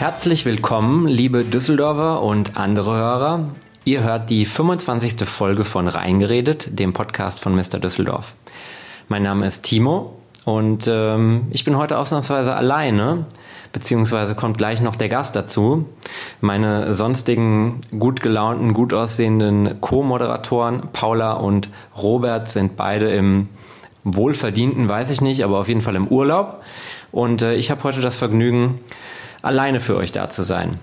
Herzlich willkommen, liebe Düsseldorfer und andere Hörer. Ihr hört die 25. Folge von Reingeredet, dem Podcast von Mr. Düsseldorf. Mein Name ist Timo und ähm, ich bin heute ausnahmsweise alleine, beziehungsweise kommt gleich noch der Gast dazu. Meine sonstigen gut gelaunten, gut aussehenden Co-Moderatoren Paula und Robert sind beide im wohlverdienten, weiß ich nicht, aber auf jeden Fall im Urlaub. Und äh, ich habe heute das Vergnügen, alleine für euch da zu sein.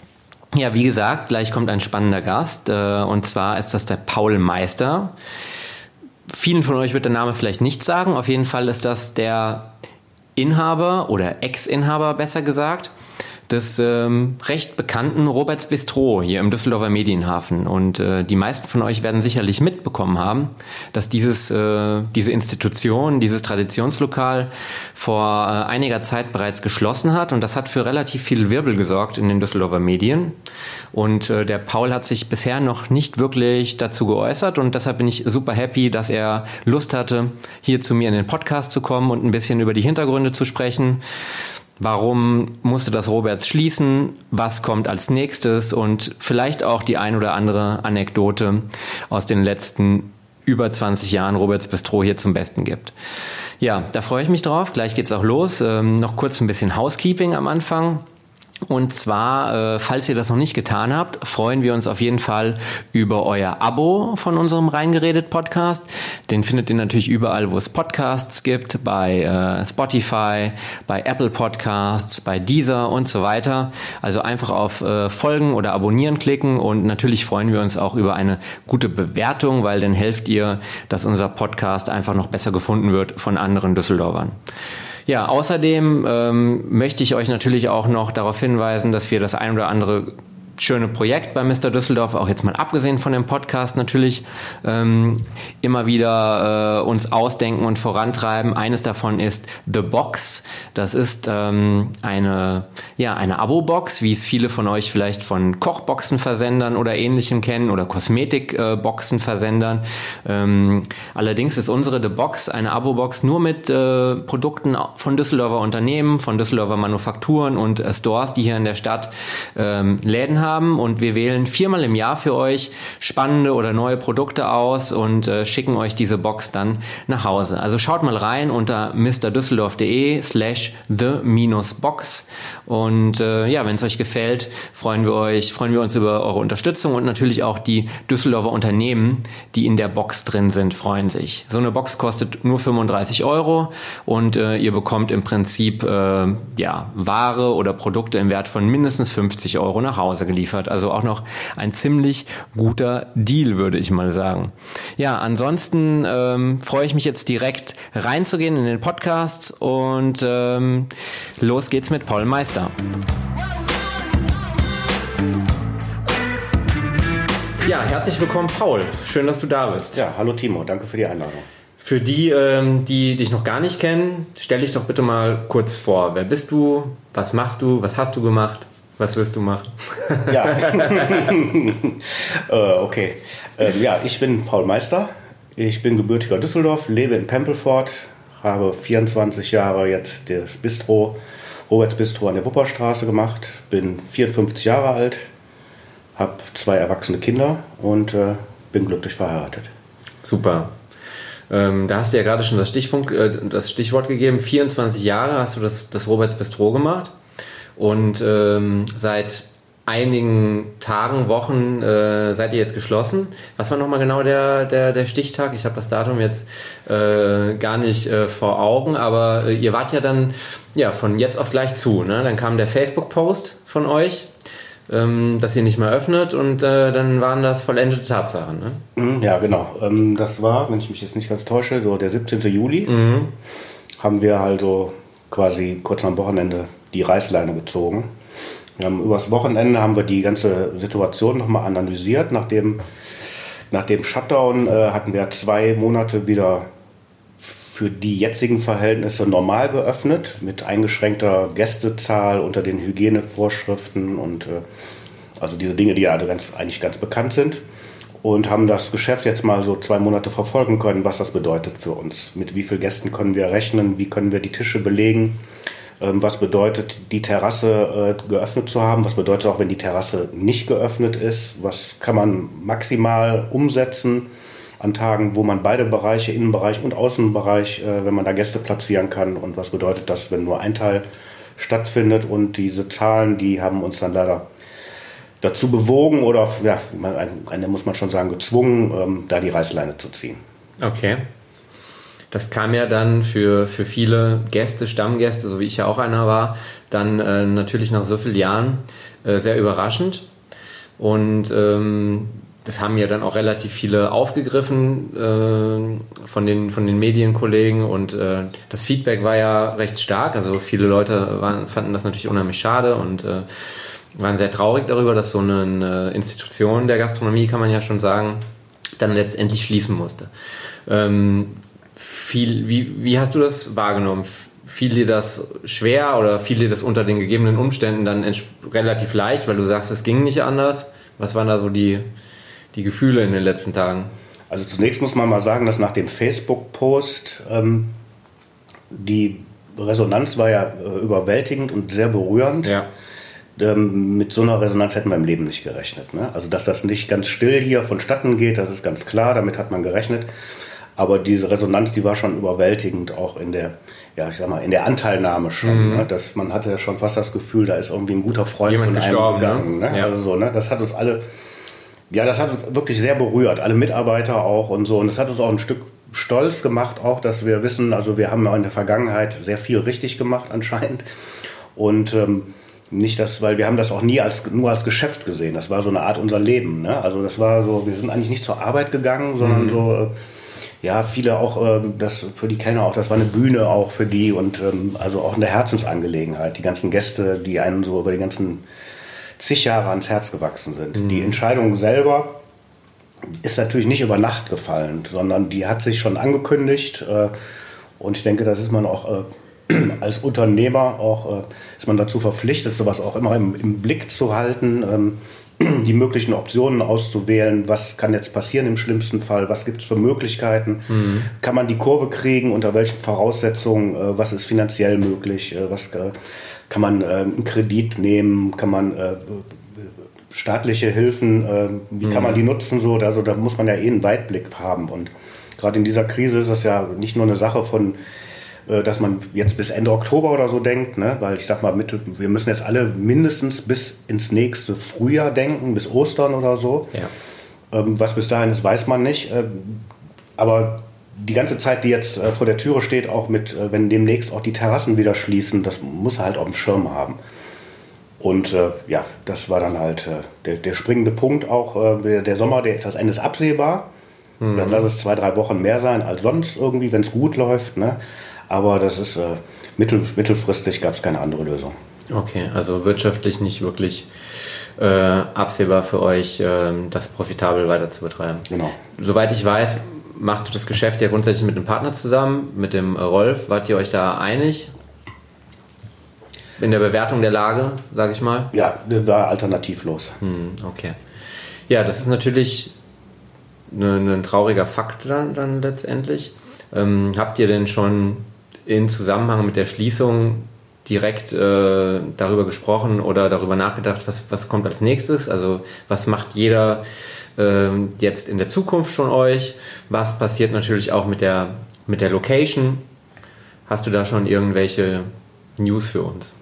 Ja, wie gesagt, gleich kommt ein spannender Gast äh, und zwar ist das der Paul Meister. Vielen von euch wird der Name vielleicht nicht sagen. Auf jeden Fall ist das der Inhaber oder Ex-Inhaber besser gesagt des ähm, recht bekannten Roberts Bistro hier im Düsseldorfer Medienhafen. Und äh, die meisten von euch werden sicherlich mitbekommen haben, dass dieses, äh, diese Institution, dieses Traditionslokal vor äh, einiger Zeit bereits geschlossen hat. Und das hat für relativ viel Wirbel gesorgt in den Düsseldorfer Medien. Und äh, der Paul hat sich bisher noch nicht wirklich dazu geäußert. Und deshalb bin ich super happy, dass er Lust hatte, hier zu mir in den Podcast zu kommen und ein bisschen über die Hintergründe zu sprechen. Warum musste das Roberts schließen? Was kommt als nächstes? Und vielleicht auch die ein oder andere Anekdote aus den letzten über 20 Jahren Roberts Bistro hier zum Besten gibt. Ja, da freue ich mich drauf. Gleich geht's auch los. Ähm, noch kurz ein bisschen Housekeeping am Anfang. Und zwar, äh, falls ihr das noch nicht getan habt, freuen wir uns auf jeden Fall über euer Abo von unserem Reingeredet Podcast. Den findet ihr natürlich überall, wo es Podcasts gibt, bei äh, Spotify, bei Apple Podcasts, bei Deezer und so weiter. Also einfach auf äh, Folgen oder Abonnieren klicken und natürlich freuen wir uns auch über eine gute Bewertung, weil dann helft ihr, dass unser Podcast einfach noch besser gefunden wird von anderen Düsseldorfern. Ja, außerdem ähm, möchte ich euch natürlich auch noch darauf hinweisen, dass wir das ein oder andere schöne Projekt bei Mr. Düsseldorf, auch jetzt mal abgesehen von dem Podcast natürlich, ähm, immer wieder äh, uns ausdenken und vorantreiben. Eines davon ist The Box. Das ist ähm, eine, ja, eine Abo-Box, wie es viele von euch vielleicht von Kochboxenversendern oder ähnlichem kennen oder Kosmetikboxenversendern. Ähm, allerdings ist unsere The Box eine Abo-Box nur mit äh, Produkten von Düsseldorfer Unternehmen, von Düsseldorfer Manufakturen und äh, Stores, die hier in der Stadt ähm, Läden haben haben und wir wählen viermal im Jahr für euch spannende oder neue Produkte aus und äh, schicken euch diese Box dann nach Hause. Also schaut mal rein unter mrdüsseldorf.de slash the-box und äh, ja, wenn es euch gefällt, freuen wir euch, freuen wir uns über eure Unterstützung und natürlich auch die Düsseldorfer Unternehmen, die in der Box drin sind, freuen sich. So eine Box kostet nur 35 Euro und äh, ihr bekommt im Prinzip äh, ja, Ware oder Produkte im Wert von mindestens 50 Euro nach Hause geliefert geliefert. Also auch noch ein ziemlich guter Deal, würde ich mal sagen. Ja, ansonsten ähm, freue ich mich jetzt direkt reinzugehen in den Podcast und ähm, los geht's mit Paul Meister. Ja, herzlich willkommen, Paul. Schön, dass du da bist. Ja, hallo Timo, danke für die Einladung. Für die, ähm, die dich noch gar nicht kennen, stell dich doch bitte mal kurz vor. Wer bist du? Was machst du? Was hast du gemacht? Was wirst du machen? Ja, äh, okay. Äh, ja, ich bin Paul Meister. Ich bin gebürtiger Düsseldorf, lebe in Pempelfort, habe 24 Jahre jetzt das Bistro, Roberts Bistro an der Wupperstraße gemacht, bin 54 Jahre alt, habe zwei erwachsene Kinder und äh, bin glücklich verheiratet. Super. Ähm, da hast du ja gerade schon das, Stichpunkt, äh, das Stichwort gegeben. 24 Jahre hast du das, das Roberts Bistro gemacht. Und ähm, seit einigen Tagen, Wochen äh, seid ihr jetzt geschlossen. Was war nochmal genau der, der, der Stichtag? Ich habe das Datum jetzt äh, gar nicht äh, vor Augen, aber äh, ihr wart ja dann ja von jetzt auf gleich zu. Ne? Dann kam der Facebook-Post von euch, ähm, dass ihr nicht mehr öffnet und äh, dann waren das vollendete Tatsachen. Ne? Mhm, ja, genau. Ähm, das war, wenn ich mich jetzt nicht ganz täusche, so der 17. Juli. Mhm. Haben wir also quasi kurz am Wochenende die Reißleine gezogen. Wir haben übers Wochenende haben wir die ganze Situation nochmal analysiert. Nach dem, nach dem Shutdown äh, hatten wir zwei Monate wieder für die jetzigen Verhältnisse normal geöffnet, mit eingeschränkter Gästezahl unter den Hygienevorschriften und äh, also diese Dinge, die ja ganz, eigentlich ganz bekannt sind. Und haben das Geschäft jetzt mal so zwei Monate verfolgen können, was das bedeutet für uns. Mit wie vielen Gästen können wir rechnen, wie können wir die Tische belegen was bedeutet die Terrasse äh, geöffnet zu haben? Was bedeutet auch, wenn die Terrasse nicht geöffnet ist? Was kann man maximal umsetzen an Tagen, wo man beide Bereiche, Innenbereich und Außenbereich, äh, wenn man da Gäste platzieren kann? Und was bedeutet das, wenn nur ein Teil stattfindet? Und diese Zahlen, die haben uns dann leider dazu bewogen oder ja, man, muss man schon sagen gezwungen, ähm, da die Reißleine zu ziehen. Okay. Das kam ja dann für, für viele Gäste, Stammgäste, so wie ich ja auch einer war, dann äh, natürlich nach so vielen Jahren äh, sehr überraschend. Und ähm, das haben ja dann auch relativ viele aufgegriffen äh, von, den, von den Medienkollegen und äh, das Feedback war ja recht stark. Also viele Leute waren, fanden das natürlich unheimlich schade und äh, waren sehr traurig darüber, dass so eine Institution der Gastronomie, kann man ja schon sagen, dann letztendlich schließen musste. Ähm, viel, wie, wie hast du das wahrgenommen? Fiel dir das schwer oder fiel dir das unter den gegebenen Umständen dann relativ leicht, weil du sagst, es ging nicht anders? Was waren da so die, die Gefühle in den letzten Tagen? Also zunächst muss man mal sagen, dass nach dem Facebook-Post ähm, die Resonanz war ja äh, überwältigend und sehr berührend. Ja. Ähm, mit so einer Resonanz hätten wir im Leben nicht gerechnet. Ne? Also dass das nicht ganz still hier vonstatten geht, das ist ganz klar, damit hat man gerechnet. Aber diese Resonanz, die war schon überwältigend, auch in der, ja, ich sag mal, in der Anteilnahme schon. Mhm. Ne? Dass man hatte ja schon fast das Gefühl, da ist irgendwie ein guter Freund Jemand von einem ne? gegangen. Ne? Ja. Also so, ne? Das hat uns alle, ja, das hat uns wirklich sehr berührt, alle Mitarbeiter auch und so. Und das hat uns auch ein Stück stolz gemacht, auch, dass wir wissen, also wir haben ja in der Vergangenheit sehr viel richtig gemacht anscheinend. Und ähm, nicht das, weil wir haben das auch nie als, nur als Geschäft gesehen. Das war so eine Art unser Leben. Ne? Also das war so, wir sind eigentlich nicht zur Arbeit gegangen, sondern mhm. so äh, ja, viele auch, ähm, das für die Kellner auch, das war eine Bühne auch für die und ähm, also auch eine Herzensangelegenheit. Die ganzen Gäste, die einem so über die ganzen zig Jahre ans Herz gewachsen sind. Mhm. Die Entscheidung selber ist natürlich nicht über Nacht gefallen, sondern die hat sich schon angekündigt äh, und ich denke, das ist man auch äh, als Unternehmer auch, äh, ist man dazu verpflichtet, sowas auch immer im, im Blick zu halten. Ähm, die möglichen Optionen auszuwählen, was kann jetzt passieren im schlimmsten Fall, was gibt es für Möglichkeiten, mhm. kann man die Kurve kriegen, unter welchen Voraussetzungen, äh, was ist finanziell möglich, äh, was äh, kann man äh, einen Kredit nehmen, kann man äh, staatliche Hilfen, äh, wie mhm. kann man mhm. die nutzen, so, also da muss man ja eh einen Weitblick haben. Und gerade in dieser Krise ist das ja nicht nur eine Sache von dass man jetzt bis Ende Oktober oder so denkt, ne? weil ich sag mal, mit, wir müssen jetzt alle mindestens bis ins nächste Frühjahr denken, bis Ostern oder so. Ja. Ähm, was bis dahin ist, weiß man nicht. Ähm, aber die ganze Zeit, die jetzt äh, vor der Türe steht, auch mit, äh, wenn demnächst auch die Terrassen wieder schließen, das muss er halt auf dem Schirm haben. Und äh, ja, das war dann halt äh, der, der, springende Punkt auch. Äh, der Sommer, der, das Ende ist absehbar. Mhm. Dann lass es zwei, drei Wochen mehr sein als sonst irgendwie, wenn es gut läuft. Ne? Aber das ist äh, mittel, mittelfristig gab es keine andere Lösung. Okay, also wirtschaftlich nicht wirklich äh, absehbar für euch, äh, das profitabel weiter zu betreiben. Genau. Soweit ich weiß, machst du das Geschäft ja grundsätzlich mit einem Partner zusammen, mit dem Rolf. Wart ihr euch da einig? In der Bewertung der Lage, sage ich mal? Ja, war alternativlos. Hm, okay. Ja, das ist natürlich ein trauriger Fakt dann, dann letztendlich. Ähm, habt ihr denn schon in Zusammenhang mit der Schließung direkt äh, darüber gesprochen oder darüber nachgedacht, was, was kommt als nächstes? Also was macht jeder äh, jetzt in der Zukunft von euch? Was passiert natürlich auch mit der, mit der Location? Hast du da schon irgendwelche News für uns?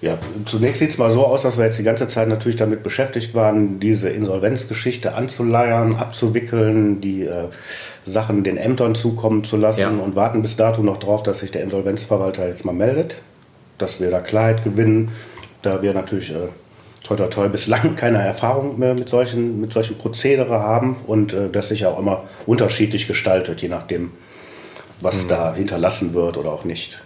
Ja, zunächst sieht es mal so aus, dass wir jetzt die ganze Zeit natürlich damit beschäftigt waren, diese Insolvenzgeschichte anzuleiern, abzuwickeln, die äh, Sachen den Ämtern zukommen zu lassen ja. und warten bis dato noch drauf, dass sich der Insolvenzverwalter jetzt mal meldet, dass wir da Klarheit gewinnen, da wir natürlich äh, toi toi toi bislang keine Erfahrung mehr mit solchen, mit solchen Prozedere haben und äh, das sich auch immer unterschiedlich gestaltet, je nachdem, was mhm. da hinterlassen wird oder auch nicht.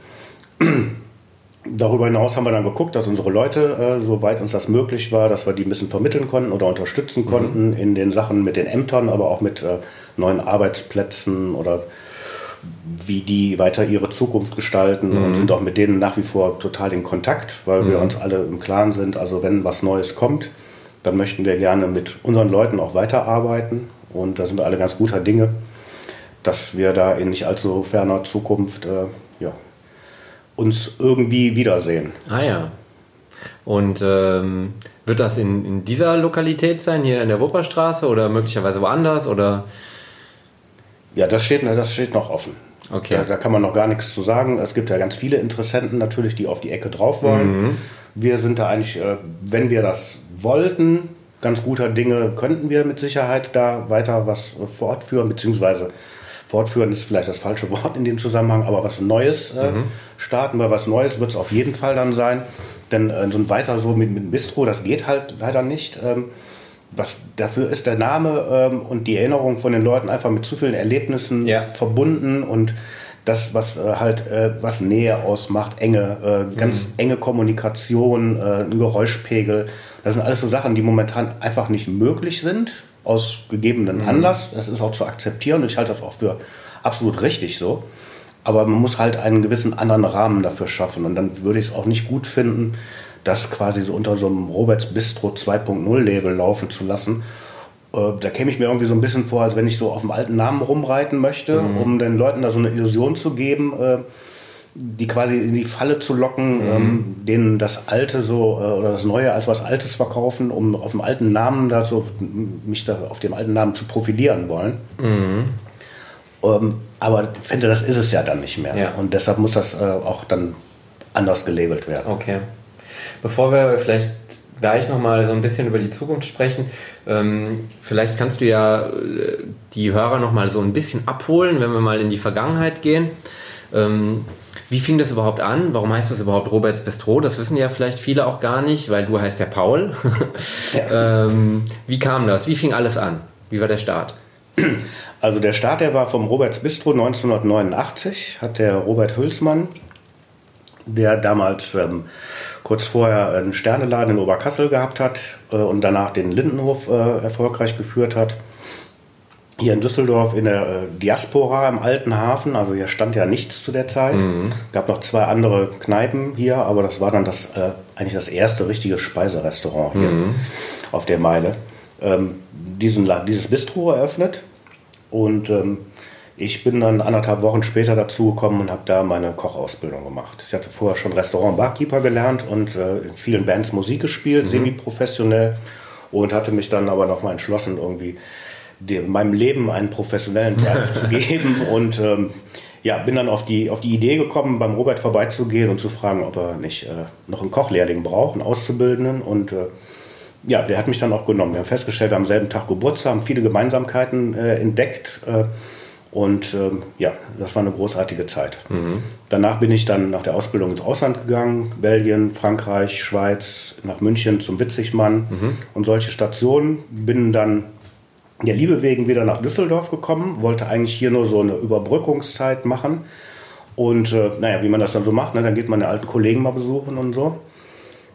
Darüber hinaus haben wir dann geguckt, dass unsere Leute, äh, soweit uns das möglich war, dass wir die ein bisschen vermitteln konnten oder unterstützen konnten mhm. in den Sachen mit den Ämtern, aber auch mit äh, neuen Arbeitsplätzen oder wie die weiter ihre Zukunft gestalten mhm. und sind auch mit denen nach wie vor total in Kontakt, weil mhm. wir uns alle im Klaren sind, also wenn was Neues kommt, dann möchten wir gerne mit unseren Leuten auch weiterarbeiten und da sind wir alle ganz guter Dinge, dass wir da in nicht allzu ferner Zukunft äh, ja, uns irgendwie wiedersehen. Ah ja. Und ähm, wird das in, in dieser Lokalität sein, hier in der Wupperstraße oder möglicherweise woanders? Oder? Ja, das steht, das steht noch offen. Okay. Da, da kann man noch gar nichts zu sagen. Es gibt ja ganz viele Interessenten natürlich, die auf die Ecke drauf wollen. Mhm. Wir sind da eigentlich, äh, wenn wir das wollten, ganz guter Dinge, könnten wir mit Sicherheit da weiter was äh, fortführen, beziehungsweise fortführen ist vielleicht das falsche Wort in dem Zusammenhang, aber was Neues äh, starten, weil was Neues wird es auf jeden Fall dann sein. Denn äh, so ein weiter so mit, mit Bistro, das geht halt leider nicht. Ähm, was, dafür ist der Name ähm, und die Erinnerung von den Leuten einfach mit zu vielen Erlebnissen Ja. verbunden und das, was äh, halt äh, was Nähe ausmacht, enge, äh, ganz enge Kommunikation, äh, ein Geräuschpegel. Das sind alles so Sachen, die momentan einfach nicht möglich sind, aus gegebenen Anlass. Das ist auch zu akzeptieren und ich halte das auch für absolut richtig so. Aber man muss halt einen gewissen anderen Rahmen dafür schaffen. Und dann würde ich es auch nicht gut finden, das quasi so unter so einem Roberts Bistro 2.0 Label laufen zu lassen. Äh, Da käme ich mir irgendwie so ein bisschen vor, als wenn ich so auf dem alten Namen rumreiten möchte, um den Leuten da so eine Illusion zu geben, äh, die quasi in die Falle zu locken, ähm, denen das Alte so äh, oder das Neue als was Altes verkaufen, um auf dem alten Namen da so mich da auf dem alten Namen zu profilieren wollen. Ähm, aber ich finde, das ist es ja dann nicht mehr. Ja. Und deshalb muss das äh, auch dann anders gelabelt werden. Okay. Bevor wir vielleicht gleich nochmal so ein bisschen über die Zukunft sprechen, ähm, vielleicht kannst du ja äh, die Hörer nochmal so ein bisschen abholen, wenn wir mal in die Vergangenheit gehen. Ähm, wie fing das überhaupt an? Warum heißt das überhaupt Roberts Bistro? Das wissen ja vielleicht viele auch gar nicht, weil du heißt ja Paul. ähm, wie kam das? Wie fing alles an? Wie war der Start? Also der Start, der war vom Roberts Bistro 1989, hat der Robert Hülsmann, der damals ähm, kurz vorher einen Sterneladen in Oberkassel gehabt hat äh, und danach den Lindenhof äh, erfolgreich geführt hat. Hier in Düsseldorf in der äh, Diaspora im Alten Hafen, also hier stand ja nichts zu der Zeit. gab noch zwei andere Kneipen hier, aber das war dann das äh, eigentlich das erste richtige Speiserestaurant hier auf der Meile. Ähm, diesen, dieses Bistro eröffnet und ähm, ich bin dann anderthalb Wochen später dazugekommen und habe da meine Kochausbildung gemacht. Ich hatte vorher schon Restaurant-Barkeeper gelernt und äh, in vielen Bands Musik gespielt, semi-professionell und hatte mich dann aber nochmal entschlossen, irgendwie dem, meinem Leben einen professionellen Drive zu geben und ähm, ja, bin dann auf die, auf die Idee gekommen, beim Robert vorbeizugehen und zu fragen, ob er nicht äh, noch einen Kochlehrling braucht, einen Auszubildenden und äh, ja, der hat mich dann auch genommen. Wir haben festgestellt, wir haben am selben Tag Geburtstag, haben viele Gemeinsamkeiten äh, entdeckt. Äh, und ähm, ja, das war eine großartige Zeit. Danach bin ich dann nach der Ausbildung ins Ausland gegangen. Belgien, Frankreich, Schweiz, nach München zum Witzigmann und solche Stationen. Bin dann der Liebe wegen wieder nach Düsseldorf gekommen. Wollte eigentlich hier nur so eine Überbrückungszeit machen. Und äh, naja, wie man das dann so macht, ne, dann geht man den alten Kollegen mal besuchen und so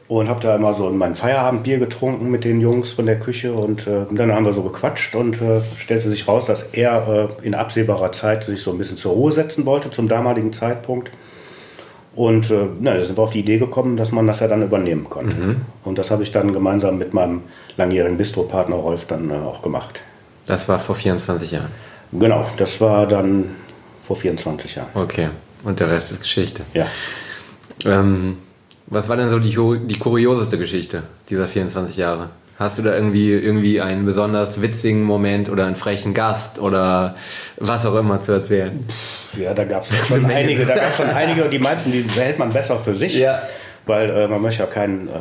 und habe da immer so mein Feierabendbier getrunken mit den Jungs von der Küche und äh, dann haben wir so gequatscht und äh, stellte sich raus, dass er äh, in absehbarer Zeit sich so ein bisschen zur Ruhe setzen wollte zum damaligen Zeitpunkt. Und äh, na, da sind wir auf die Idee gekommen, dass man das ja dann übernehmen konnte. Und das habe ich dann gemeinsam mit meinem langjährigen Bistropartner Rolf dann äh, auch gemacht. Das war vor 24 Jahren. Genau, das war dann vor 24 Jahren. Okay. Und der Rest ist Geschichte. Ja. Ähm, was war denn so die, die kurioseste Geschichte dieser 24 Jahre? Hast du da irgendwie, irgendwie einen besonders witzigen Moment oder einen frechen Gast oder was auch immer zu erzählen? Ja, da gab es schon einige, da gab schon einige und die meisten, die behält man besser für sich, Ja. weil äh, man möchte ja keinen äh,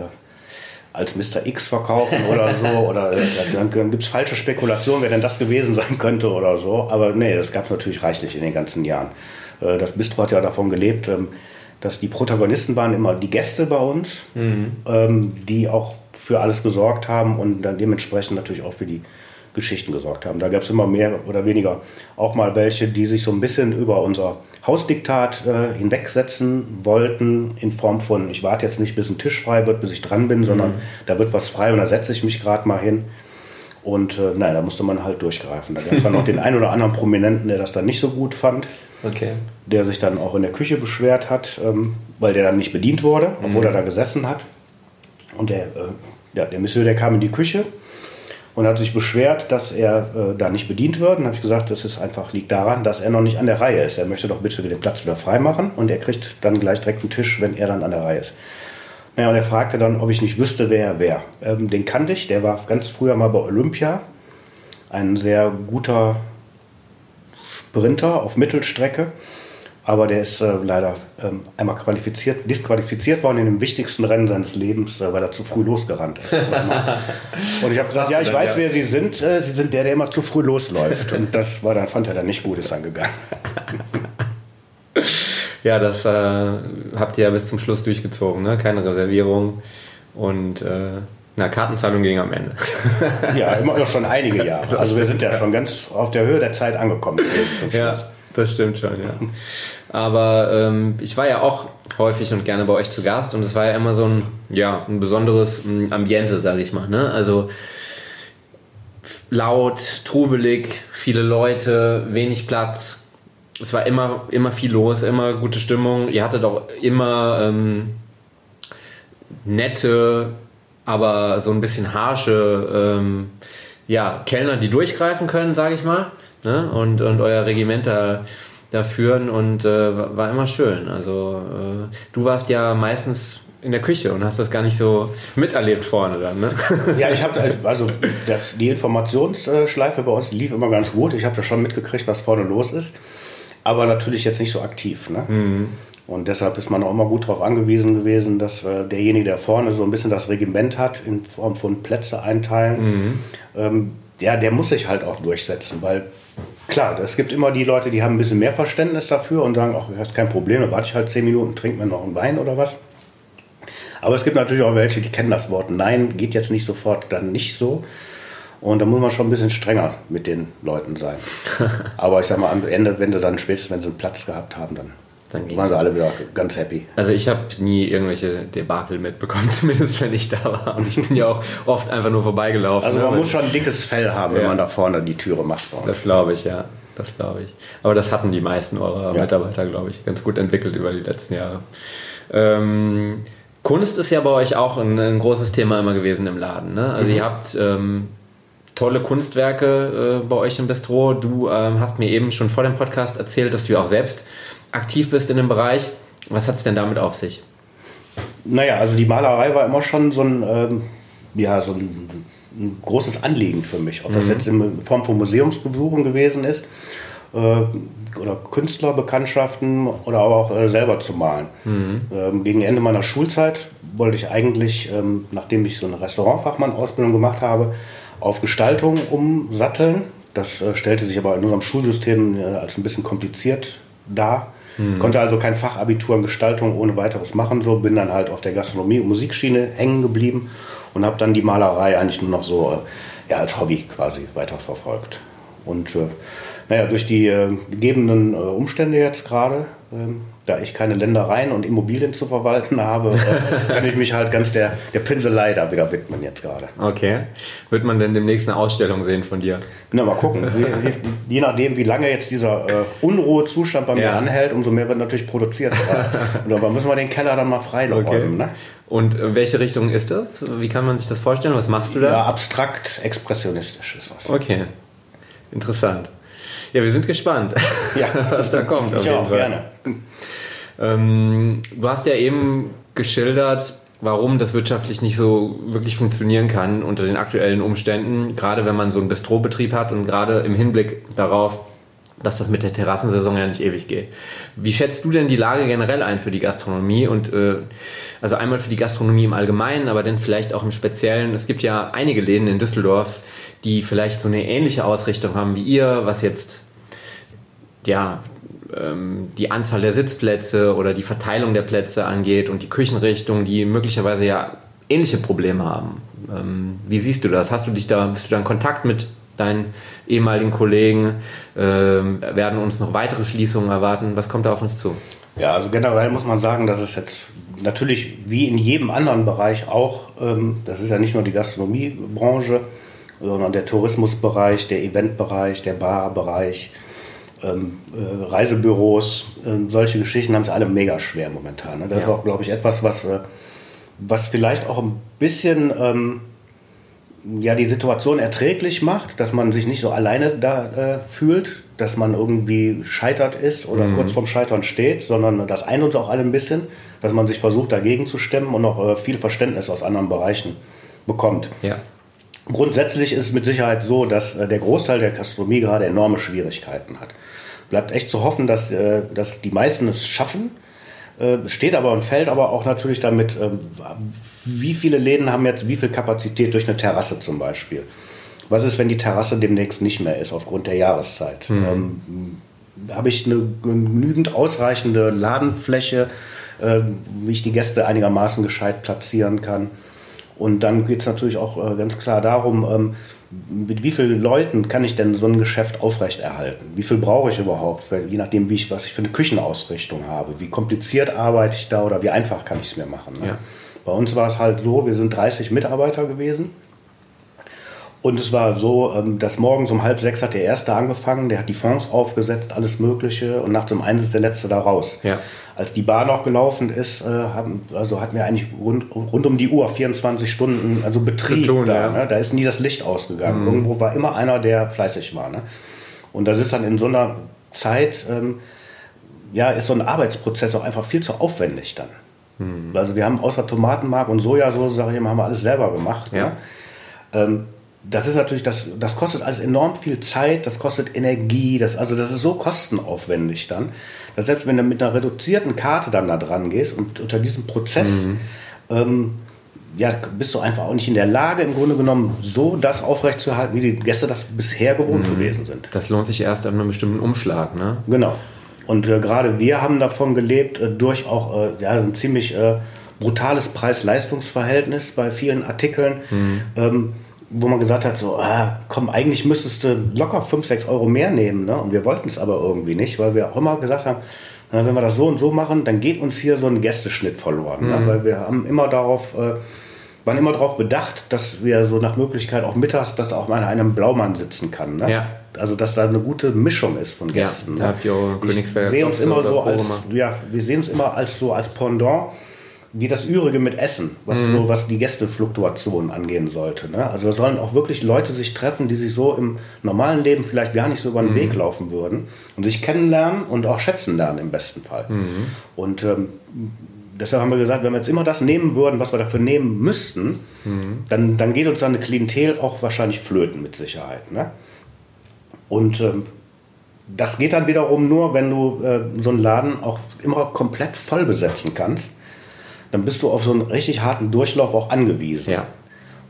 als Mr. X verkaufen oder so oder äh, dann, dann gibt es falsche Spekulationen, wer denn das gewesen sein könnte oder so, aber nee, das gab es natürlich reichlich in den ganzen Jahren. Äh, das Bistro hat ja davon gelebt, ähm, dass die Protagonisten waren immer die Gäste bei uns, ähm, die auch für alles gesorgt haben und dann dementsprechend natürlich auch für die Geschichten gesorgt haben. Da gab es immer mehr oder weniger auch mal welche, die sich so ein bisschen über unser Hausdiktat äh, hinwegsetzen wollten, in Form von, ich warte jetzt nicht, bis ein Tisch frei wird, bis ich dran bin, sondern da wird was frei und da setze ich mich gerade mal hin. Und äh, nein, da musste man halt durchgreifen. Da gab es dann noch den einen oder anderen Prominenten, der das dann nicht so gut fand Okay. der sich dann auch in der Küche beschwert hat, ähm, weil der dann nicht bedient wurde, obwohl er da gesessen hat. Und der, äh, ja, der Monsieur, der kam in die Küche und hat sich beschwert, dass er äh, da nicht bedient wird. Und habe ich gesagt, das ist einfach liegt daran, dass er noch nicht an der Reihe ist. Er möchte doch bitte den Platz wieder freimachen und er kriegt dann gleich direkt einen Tisch, wenn er dann an der Reihe ist. Naja, und er fragte dann, ob ich nicht wüsste, wer er wäre. Ähm, den kannte ich, der war ganz früher mal bei Olympia. Ein sehr guter Sprinter auf Mittelstrecke aber der ist äh, leider ähm, einmal qualifiziert, disqualifiziert worden in dem wichtigsten Rennen seines Lebens, äh, weil er zu früh losgerannt ist. und ich habe gesagt, ja, ich weiß, ja. wer Sie sind. Äh, Sie sind der, der immer zu früh losläuft. Und das war dann, fand er dann nicht gut, ist dann gegangen. ja, das äh, habt ihr ja bis zum Schluss durchgezogen, ne? Keine Reservierung und äh, na, Kartenzahlung ging am Ende. ja, immer noch schon einige Jahre. Also wir sind ja schon ganz auf der Höhe der Zeit angekommen. Zum Schluss. Ja, das stimmt schon, ja. Aber ähm, ich war ja auch häufig und gerne bei euch zu Gast und es war ja immer so ein, ja, ein besonderes ein Ambiente, sage ich mal. Ne? Also laut, trubelig, viele Leute, wenig Platz. Es war immer, immer viel los, immer gute Stimmung. Ihr hattet auch immer ähm, nette, aber so ein bisschen harsche ähm, ja, Kellner, die durchgreifen können, sage ich mal. Ne? Und, und euer Regiment da da führen und äh, war immer schön. Also äh, du warst ja meistens in der Küche und hast das gar nicht so miterlebt vorne dann, ne? Ja, ich habe also das, die Informationsschleife bei uns lief immer ganz gut. Ich habe da schon mitgekriegt, was vorne los ist, aber natürlich jetzt nicht so aktiv. Ne? Mhm. Und deshalb ist man auch immer gut darauf angewiesen gewesen, dass äh, derjenige, der vorne so ein bisschen das Regiment hat, in Form von Plätze einteilen, mhm. ähm, ja, der muss sich halt auch durchsetzen, weil Klar, es gibt immer die Leute, die haben ein bisschen mehr Verständnis dafür und sagen, ach, du hast kein Problem, dann warte ich halt zehn Minuten, trink mir noch einen Wein oder was. Aber es gibt natürlich auch welche, die kennen das Wort Nein, geht jetzt nicht sofort, dann nicht so. Und da muss man schon ein bisschen strenger mit den Leuten sein. Aber ich sag mal, am Ende, wenn sie dann spätestens, wenn sie einen Platz gehabt haben, dann dann waren sie alle wieder ganz happy. Also ich habe nie irgendwelche Debakel mitbekommen, zumindest wenn ich da war. Und ich bin ja auch oft einfach nur vorbeigelaufen. Also man ne? muss schon ein dickes Fell haben, ja. wenn man da vorne die Türe macht. Das glaube ich, ja. Das glaube ich. Aber das hatten die meisten eurer ja. Mitarbeiter, glaube ich, ganz gut entwickelt über die letzten Jahre. Ähm, Kunst ist ja bei euch auch ein, ein, großes Thema immer gewesen im Laden. Ne? Also mhm. ihr habt ähm, tolle Kunstwerke äh, bei euch im Bistro. Du ähm, hast mir eben schon vor dem Podcast erzählt, dass du auch selbst aktiv bist in dem Bereich. Was hat es denn damit auf sich? Naja, also die Malerei war immer schon so ein, ähm, ja, so ein, ein, großes Anliegen für mich. Ob das mhm. jetzt in Form von Museumsbesuchen gewesen ist äh, oder Künstlerbekanntschaften oder aber auch äh, selber zu malen. Mhm. Ähm, gegen Ende meiner Schulzeit wollte ich eigentlich, ähm, nachdem ich so eine Restaurantfachmann-Ausbildung gemacht habe, auf Gestaltung umsatteln. Das äh, stellte sich aber in unserem Schulsystem äh, als ein bisschen kompliziert dar. Mhm. Konnte also kein Fachabitur in Gestaltung ohne weiteres machen. So bin dann halt auf der Gastronomie- und Musikschiene hängen geblieben und habe dann die Malerei eigentlich nur noch so äh, ja, als Hobby quasi weiterverfolgt. Und äh, naja, durch die äh, gegebenen äh, Umstände jetzt gerade ähm, da ich keine Ländereien und Immobilien zu verwalten habe, äh, kann ich mich halt ganz der, der Pinselei da wieder widmen jetzt gerade. Okay. Wird man denn demnächst eine Ausstellung sehen von dir? Na, mal gucken. je, je, nachdem, wie lange jetzt dieser äh, Unruhezustand bei mir ja. anhält, umso mehr wird natürlich produziert. und dann müssen wir den Keller dann mal freiräumen. Okay. Ne? Und in welche Richtung ist das? Wie kann man sich das vorstellen? Was machst du da? Ja, abstrakt, expressionistisch ist das. Okay. Interessant. Ja, wir sind gespannt, ja. was da kommt. Ich auch, gerne. Ähm, du hast ja eben geschildert, warum das wirtschaftlich nicht so wirklich funktionieren kann unter den aktuellen Umständen, gerade wenn man so einen Bistrobetrieb hat und gerade im Hinblick darauf, dass das mit der Terrassensaison ja nicht ewig geht. Wie schätzt du denn die Lage generell ein für die Gastronomie und äh, also einmal für die Gastronomie im Allgemeinen, aber dann vielleicht auch im Speziellen? Es gibt ja einige Läden in Düsseldorf, die vielleicht so eine ähnliche Ausrichtung haben wie ihr, was jetzt ja ähm, die Anzahl der Sitzplätze oder die Verteilung der Plätze angeht und die Küchenrichtung, die möglicherweise ja ähnliche Probleme haben. Ähm, wie siehst du das? Hast du dich da, bist du da in Kontakt mit deinen ehemaligen Kollegen? Ähm, werden uns noch weitere Schließungen erwarten? Was kommt da auf uns zu? Ja, also generell muss man sagen, dass es jetzt natürlich wie in jedem anderen Bereich auch, ähm, das ist ja nicht nur die Gastronomiebranche, sondern der Tourismusbereich, der Eventbereich, der Barbereich, ähm, äh, Reisebüros, äh, solche Geschichten haben sie alle mega schwer momentan. Ne? Das ja. ist auch, glaube ich, etwas, was, äh, was vielleicht auch ein bisschen ähm, ja die Situation erträglich macht, dass man sich nicht so alleine da äh, fühlt, dass man irgendwie scheitert ist oder mhm. kurz vorm Scheitern steht, sondern das eint uns auch alle ein bisschen, dass man sich versucht dagegen zu stemmen und auch äh, viel Verständnis aus anderen Bereichen bekommt. Ja. Grundsätzlich ist es mit Sicherheit so, dass äh, der Großteil der Gastronomie gerade enorme Schwierigkeiten hat. Bleibt echt zu hoffen, dass, äh, dass die meisten es schaffen. Äh, steht aber und fällt aber auch natürlich damit, ähm, wie viele Läden haben jetzt wie viel Kapazität durch eine Terrasse zum Beispiel. Was ist, wenn die Terrasse demnächst nicht mehr ist aufgrund der Jahreszeit? Mhm. Ähm, Habe ich eine genügend ausreichende Ladenfläche, äh, wie ich die Gäste einigermaßen gescheit platzieren kann? Und dann geht es natürlich auch äh, ganz klar darum, ähm, mit wie vielen Leuten kann ich denn so ein Geschäft aufrechterhalten? Wie viel brauche ich überhaupt? Weil, je nachdem, wie ich, was ich für eine Küchenausrichtung habe. Wie kompliziert arbeite ich da oder wie einfach kann ich es mir machen? Ne? Ja. Bei uns war es halt so, wir sind 30 Mitarbeiter gewesen. Und es war so, ähm, dass morgens um halb sechs hat der Erste angefangen, der hat die Fonds aufgesetzt, alles Mögliche und nachts um eins ist der Letzte da raus. Ja. Als die Bar noch gelaufen ist, äh, haben, also hatten wir eigentlich rund, rund um die Uhr 24 Stunden also Betrieb tun, da. Ja. Ne? Da ist nie das Licht ausgegangen. Mhm. Irgendwo war immer einer, der fleißig war. Ne? Und das ist dann in so einer Zeit, ähm, ja, ist so ein Arbeitsprozess auch einfach viel zu aufwendig dann. Mhm. Also wir haben außer Tomatenmark und Sojasauce, sage ich immer, haben wir alles selber gemacht. Ja. Ne? Ähm, das ist natürlich, das, das kostet alles enorm viel Zeit, das kostet Energie, das, also das ist so kostenaufwendig dann, dass selbst wenn du mit einer reduzierten Karte dann da dran gehst und unter diesem Prozess, mhm. ähm, ja, bist du einfach auch nicht in der Lage, im Grunde genommen so das aufrechtzuerhalten, wie die Gäste das bisher gewohnt mhm. gewesen sind. Das lohnt sich erst an einem bestimmten Umschlag, ne? Genau. Und äh, gerade wir haben davon gelebt, äh, durch auch äh, ja, ein ziemlich äh, brutales Preis-Leistungs-Verhältnis bei vielen Artikeln. Mhm. Ähm, wo man gesagt hat, so, ah, komm, eigentlich müsstest du locker 5, 6 Euro mehr nehmen. Ne? Und wir wollten es aber irgendwie nicht, weil wir auch immer gesagt haben, na, wenn wir das so und so machen, dann geht uns hier so ein Gästeschnitt verloren. Ne? Mhm. Ne? Weil wir haben immer darauf, äh, waren immer darauf bedacht, dass wir so nach Möglichkeit auch mittags, dass auch mal einem Blaumann sitzen kann. Ne? Ja. Also dass da eine gute Mischung ist von Gästen. Ja, da habt ihr auch Königsberg. Wir sehen uns immer so als, ja, wir sehen uns immer als so als Pendant wie das Übrige mit Essen, was mhm. so was die Gästefluktuation angehen sollte. Ne? Also da sollen auch wirklich Leute sich treffen, die sich so im normalen Leben vielleicht gar nicht so über den mhm. Weg laufen würden und sich kennenlernen und auch schätzen lernen im besten Fall. Mhm. Und ähm, deshalb haben wir gesagt, wenn wir jetzt immer das nehmen würden, was wir dafür nehmen müssten, mhm. dann, dann geht uns dann eine Klientel auch wahrscheinlich flöten mit Sicherheit. Ne? Und ähm, das geht dann wiederum nur, wenn du äh, so einen Laden auch immer komplett voll besetzen kannst dann bist du auf so einen richtig harten Durchlauf auch angewiesen. Ja.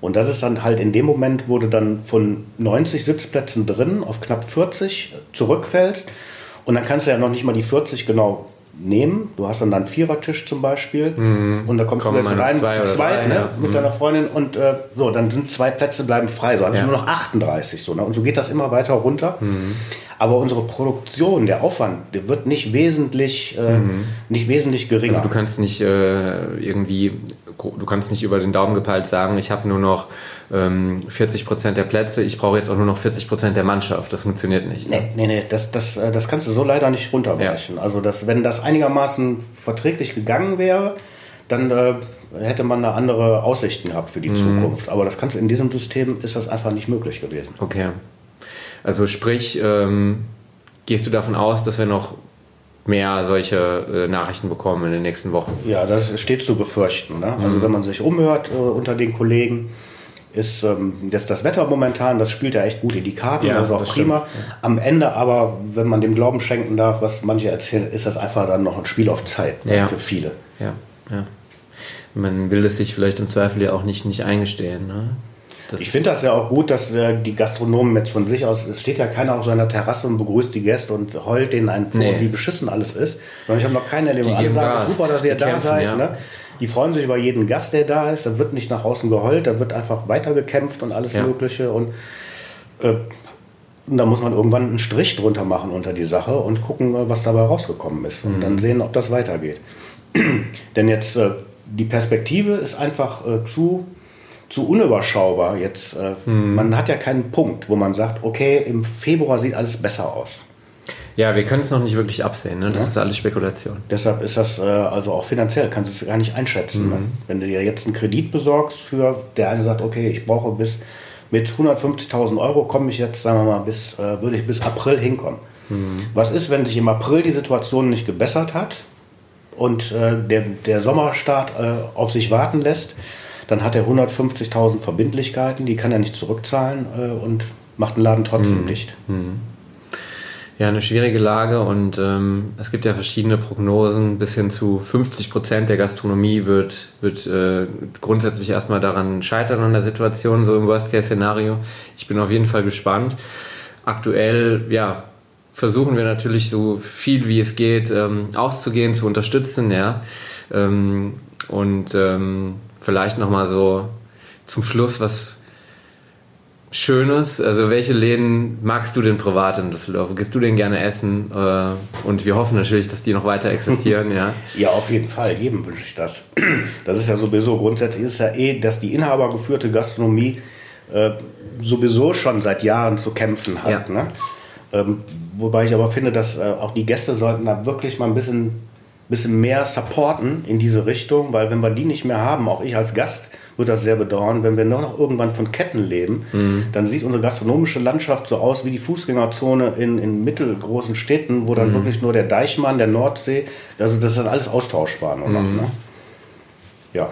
Und das ist dann halt in dem Moment, wo du dann von 90 Sitzplätzen drin auf knapp 40 zurückfällst. Und dann kannst du ja noch nicht mal die 40 genau nehmen. Du hast dann einen Vierertisch zum Beispiel mhm. und da kommst Kommen du jetzt rein zwei, drei, ne, ja. mit mhm. deiner Freundin und äh, so, dann sind zwei Plätze bleiben frei. So habe ich ja. nur noch 38 so. Ne? Und so geht das immer weiter runter. Mhm. Aber unsere Produktion, der Aufwand, der wird nicht wesentlich, äh, mhm. nicht wesentlich geringer. Also du kannst nicht äh, irgendwie, du kannst nicht über den Daumen gepeilt sagen, ich habe nur noch ähm, 40 Prozent der Plätze, ich brauche jetzt auch nur noch 40 Prozent der Mannschaft. Das funktioniert nicht. Ne? Nee, nee, nee, das, das, äh, das kannst du so leider nicht runterbrechen. Ja. Also das, wenn das einigermaßen verträglich gegangen wäre, dann äh, hätte man da andere Aussichten gehabt für die mhm. Zukunft. Aber das kannst du in diesem System ist das einfach nicht möglich gewesen. Okay. Also sprich, ähm, gehst du davon aus, dass wir noch mehr solche äh, Nachrichten bekommen in den nächsten Wochen? Ja, das steht zu befürchten. Ne? Also mhm. wenn man sich umhört äh, unter den Kollegen, ist ähm, jetzt das Wetter momentan, das spielt ja echt gut in die Karten, ja, das ist auch das prima. Am Ende aber, wenn man dem Glauben schenken darf, was manche erzählen, ist das einfach dann noch ein Spiel auf Zeit ne, ja. für viele. Ja, ja. Man will es sich vielleicht im Zweifel ja auch nicht, nicht eingestehen. Ne? Das ich finde das ja auch gut, dass äh, die Gastronomen jetzt von sich aus, es steht ja keiner auf seiner Terrasse und begrüßt die Gäste und heult denen einen vor, nee. wie beschissen alles ist. Ich habe noch keinen erlebt. Alle sagen, Gas. super, dass ihr die da kämpfen, seid. Ja. Ne? Die freuen sich über jeden Gast, der da ist. Da wird nicht nach außen geheult, da wird einfach weitergekämpft und alles ja. Mögliche. Und äh, da muss man irgendwann einen Strich drunter machen unter die Sache und gucken, äh, was dabei rausgekommen ist. Und mhm. dann sehen, ob das weitergeht. Denn jetzt äh, die Perspektive ist einfach äh, zu zu unüberschaubar. Jetzt, äh, hm. man hat ja keinen Punkt, wo man sagt, okay, im Februar sieht alles besser aus. Ja, wir können es noch nicht wirklich absehen. Ne? Das Ja. ist alles Spekulation. Deshalb ist das äh, also auch finanziell, kannst du es gar nicht einschätzen. Ne? Wenn du dir jetzt einen Kredit besorgst für, der eine sagt, okay, ich brauche bis mit 150.000 Euro komme ich jetzt, sagen wir mal, bis, äh, würde ich bis April hinkommen. Was ist, wenn sich im April die Situation nicht gebessert hat und äh, der, der Sommerstart äh, auf sich warten lässt? Dann hat er 150.000 Verbindlichkeiten, die kann er nicht zurückzahlen äh, und macht den Laden trotzdem dicht. Ja, eine schwierige Lage und ähm, es gibt ja verschiedene Prognosen. Bis hin zu 50 Prozent der Gastronomie wird, wird äh, grundsätzlich erstmal daran scheitern an der Situation, so im Worst-Case-Szenario. Ich bin auf jeden Fall gespannt. Aktuell, ja, versuchen wir natürlich so viel wie es geht ähm, auszugehen, zu unterstützen, ja. Ähm, und ähm, vielleicht nochmal so zum Schluss was Schönes. Also welche Läden magst du denn privat in Düsseldorf? Gehst du denn gerne essen? Äh, und wir hoffen natürlich, dass die noch weiter existieren, ja. Ja, auf jeden Fall. Jedem wünsche ich das. Das ist ja sowieso, grundsätzlich ist ja eh, dass die inhabergeführte Gastronomie äh, sowieso schon seit Jahren zu kämpfen hat. Ja. Ne? Ähm, wobei ich aber finde, dass äh, auch die Gäste sollten da wirklich mal ein bisschen, bisschen mehr supporten in diese Richtung, weil wenn wir die nicht mehr haben, auch ich als Gast würde das sehr bedauern, wenn wir nur noch irgendwann von Ketten leben, dann sieht unsere gastronomische Landschaft so aus wie die Fußgängerzone in, in mittelgroßen Städten, wo dann wirklich nur der Deichmann, der Nordsee, also das ist dann alles austauschbar nur noch. Ne? Ja.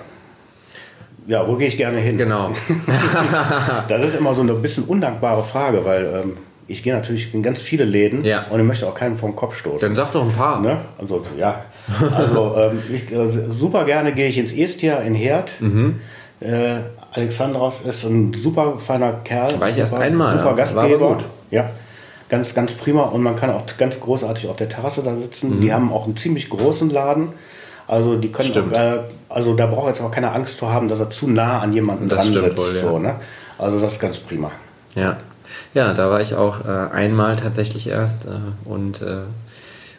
Ja, wo gehe ich gerne hin? Genau. Das ist immer so eine bisschen undankbare Frage, weil ähm, ich gehe natürlich in ganz viele Läden Ja. und ich möchte auch keinen vom Kopf stoßen. Dann sag doch ein paar. Ne? Also ja, also ähm, ich, äh, super gerne gehe ich ins Estia in Herd. Mhm. Äh, Alexandros ist ein super feiner Kerl. War ich erst super, einmal, ja. Super Gastgeber. Ja, ganz, ganz prima und man kann auch ganz großartig auf der Terrasse da sitzen. Mhm. Die haben auch einen ziemlich großen Laden. Also die können auch, äh, also da braucht jetzt auch keine Angst zu haben, dass er zu nah an jemanden Das dran sitzt. wohl, ja. so, ne? Also das ist ganz prima. Ja. Ja, da war ich auch äh, einmal tatsächlich erst äh, und äh,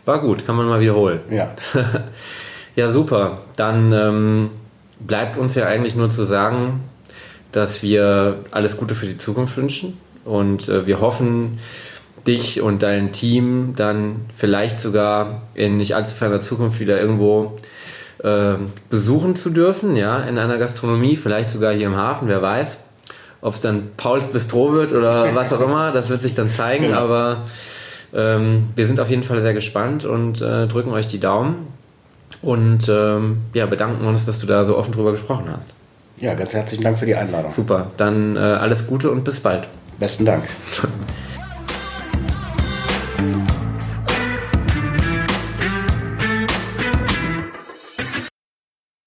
war gut, kann man mal wiederholen. Ja. Ja, super. Dann ähm, bleibt uns ja eigentlich nur zu sagen, dass wir alles Gute für die Zukunft wünschen und äh, wir hoffen, dich und dein Team dann vielleicht sogar in nicht allzu ferner Zukunft wieder irgendwo äh, besuchen zu dürfen, ja, in einer Gastronomie, vielleicht sogar hier im Hafen, wer weiß. Ob es dann Pauls Bistro wird oder was auch immer, das wird sich dann zeigen, Genau. aber ähm, wir sind auf jeden Fall sehr gespannt und äh, drücken euch die Daumen und ähm, ja, bedanken uns, dass du da so offen drüber gesprochen hast. ja, ganz herzlichen Dank für die Einladung. Super, dann äh, alles Gute und bis bald. Besten Dank.